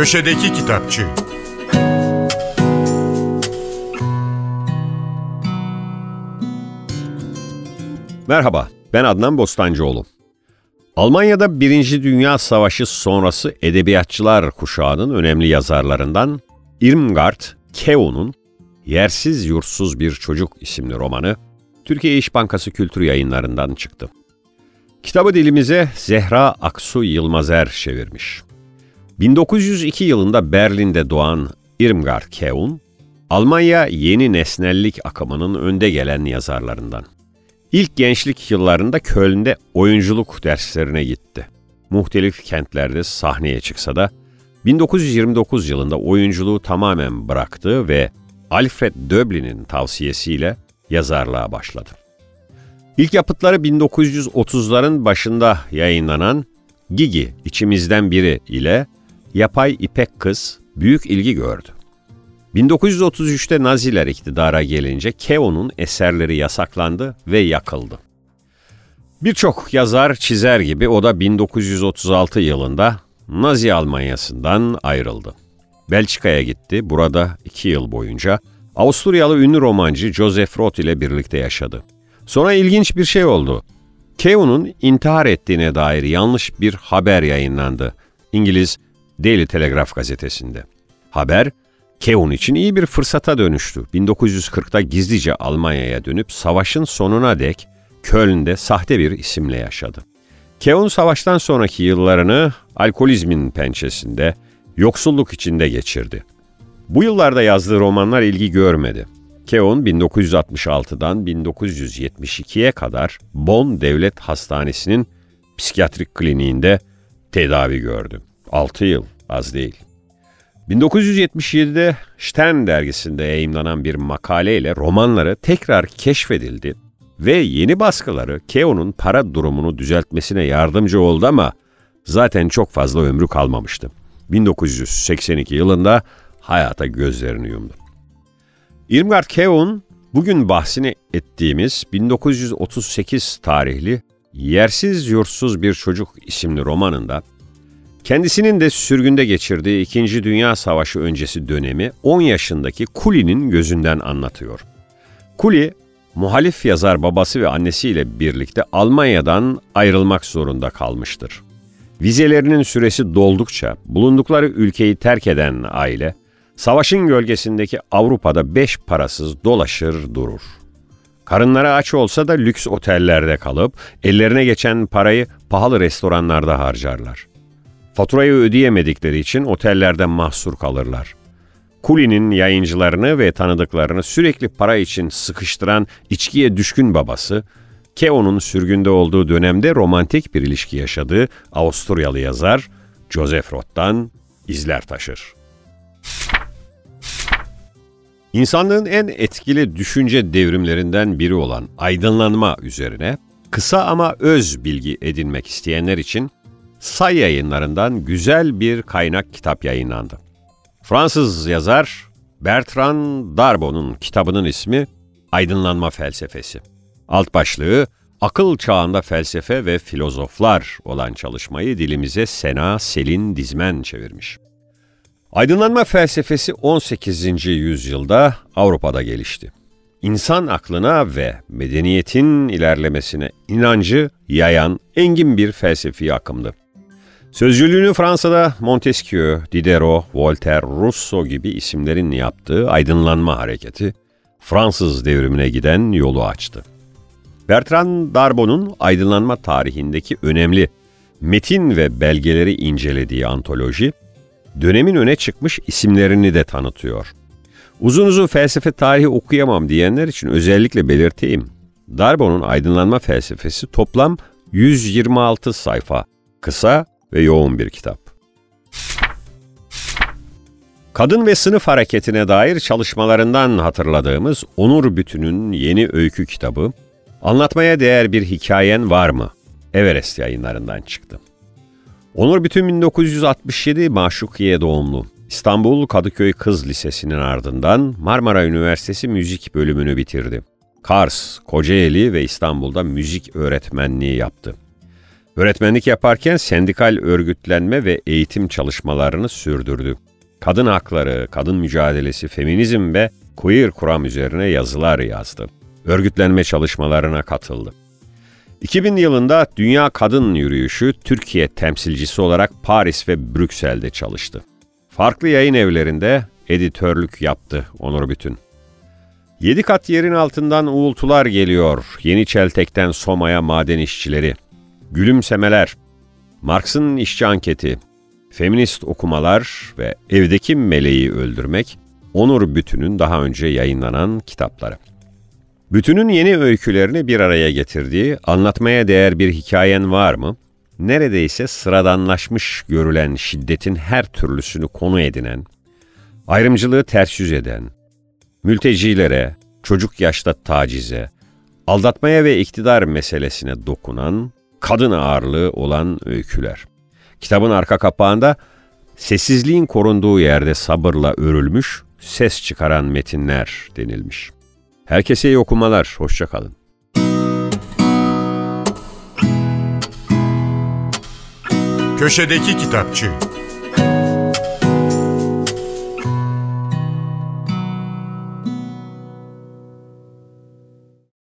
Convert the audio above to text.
Köşedeki Kitapçı Merhaba, ben Adnan Bostancıoğlu. Almanya'da Birinci Dünya Savaşı sonrası edebiyatçılar kuşağının önemli yazarlarından Irmgard Keo'nun Yersiz Yursuz Bir Çocuk isimli romanı Türkiye İş Bankası Kültür Yayınlarından çıktı. Kitabı dilimize Zehra Aksu Yılmazer çevirmiş. 1902 yılında Berlin'de doğan Irmgard Keun, Almanya yeni nesnellik akımının önde gelen yazarlarından. İlk gençlik yıllarında Köln'de oyunculuk derslerine gitti. Muhtelif kentlerde sahneye çıksa da 1929 yılında oyunculuğu tamamen bıraktı ve Alfred Döblin'in tavsiyesiyle yazarlığa başladı. İlk yapıtları 1930'ların başında yayınlanan Gigi içimizden biri ile Yapay İpek Kız büyük ilgi gördü. 1933'te Naziler iktidara gelince Keo'nun eserleri yasaklandı ve yakıldı. Birçok yazar, çizer gibi o da 1936 yılında Nazi Almanyası'ndan ayrıldı. Belçika'ya gitti. Burada iki yıl boyunca Avusturyalı ünlü romancı Joseph Roth ile birlikte yaşadı. Sonra ilginç bir şey oldu. Keo'nun intihar ettiğine dair yanlış bir haber yayınlandı. İngiliz Daily Telegraph gazetesinde. Haber, Keun için iyi bir fırsata dönüştü. 1940'ta gizlice Almanya'ya dönüp savaşın sonuna dek Köln'de sahte bir isimle yaşadı. Keun savaştan sonraki yıllarını alkolizmin pençesinde, yoksulluk içinde geçirdi. Bu yıllarda yazdığı romanlar ilgi görmedi. Keon 1966'dan 1972'ye kadar Bonn Devlet Hastanesi'nin psikiyatrik kliniğinde tedavi gördü. 6 yıl, az değil. 1977'de Stern dergisinde yayımlanan bir makaleyle romanları tekrar keşfedildi ve yeni baskıları Keo'nun para durumunu düzeltmesine yardımcı oldu ama zaten çok fazla ömrü kalmamıştı. 1982 yılında hayata gözlerini yumdu. Irmgard Keo'nun bugün bahsini ettiğimiz 1938 tarihli Yersiz Yursuz Bir Çocuk isimli romanında kendisinin de sürgünde geçirdiği 2. Dünya Savaşı öncesi dönemi 10 yaşındaki Kuli'nin gözünden anlatıyor. Kuli, muhalif yazar babası ve annesiyle birlikte Almanya'dan ayrılmak zorunda kalmıştır. Vizelerinin süresi doldukça bulundukları ülkeyi terk eden aile, savaşın gölgesindeki Avrupa'da beş parasız dolaşır durur. Karınları aç olsa da lüks otellerde kalıp ellerine geçen parayı pahalı restoranlarda harcarlar. Faturayı ödeyemedikleri için otellerde mahsur kalırlar. Kuli'nin yayıncılarını ve tanıdıklarını sürekli para için sıkıştıran içkiye düşkün babası, Keo'nun sürgünde olduğu dönemde romantik bir ilişki yaşadığı Avusturyalı yazar Joseph Roth'tan izler taşır. İnsanlığın en etkili düşünce devrimlerinden biri olan aydınlanma üzerine kısa ama öz bilgi edinmek isteyenler için Say yayınlarından güzel bir kaynak kitap yayınlandı. Fransız yazar Bertrand Darbon'un kitabının ismi Aydınlanma Felsefesi. Alt başlığı Akıl çağında felsefe ve filozoflar olan çalışmayı dilimize Sena Selin Dizmen çevirmiş. Aydınlanma felsefesi 18. yüzyılda Avrupa'da gelişti. İnsan aklına ve medeniyetin ilerlemesine inancı yayan engin bir felsefi akımdı. Sözcülüğünü Fransa'da Montesquieu, Diderot, Voltaire, Rousseau gibi isimlerin yaptığı aydınlanma hareketi, Fransız devrimine giden yolu açtı. Bertrand Darbon'un aydınlanma tarihindeki önemli metin ve belgeleri incelediği antoloji, dönemin öne çıkmış isimlerini de tanıtıyor. Uzun uzun felsefe tarihi okuyamam diyenler için özellikle belirteyim. Darbon'un aydınlanma felsefesi toplam 126 sayfa, kısa ve yoğun bir kitap. Kadın ve sınıf hareketine dair çalışmalarından hatırladığımız Onur Bütün'ün yeni öykü kitabı, Anlatmaya Değer Bir Hikayen Var mı? Everest yayınlarından çıktı. Onur Bütün 1967 Maşukiye doğumlu. İstanbul Kadıköy Kız Lisesi'nin ardından Marmara Üniversitesi müzik bölümünü bitirdi. Kars, Kocaeli ve İstanbul'da müzik öğretmenliği yaptı. Öğretmenlik yaparken sendikal örgütlenme ve eğitim çalışmalarını sürdürdü. Kadın hakları, kadın mücadelesi, feminizm ve queer kuram üzerine yazılar yazdı. Örgütlenme çalışmalarına katıldı. 2000 yılında Dünya Kadın Yürüyüşü Türkiye temsilcisi olarak Paris ve Brüksel'de çalıştı. Farklı yayın evlerinde editörlük yaptı Onur Bütün. Yedi kat yerin altından uğultular geliyor. Yeni Çeltek'ten Soma'ya maden işçileri. Gülümsemeler. Marx'ın işçi anketi. Feminist okumalar ve evdeki meleği öldürmek Onur Bütün'ün daha önce yayınlanan kitapları. Bütünün yeni öykülerini bir araya getirdiği, anlatmaya değer bir hikayen var mı? Neredeyse sıradanlaşmış görülen şiddetin her türlüsünü konu edinen, ayrımcılığı ters yüz eden, mültecilere, çocuk yaşta tacize, aldatmaya ve iktidar meselesine dokunan, kadın ağırlığı olan öyküler. Kitabın arka kapağında sessizliğin korunduğu yerde sabırla örülmüş, ses çıkaran metinler denilmiş. Herkese iyi okumalar, hoşçakalın. Köşedeki Kitapçı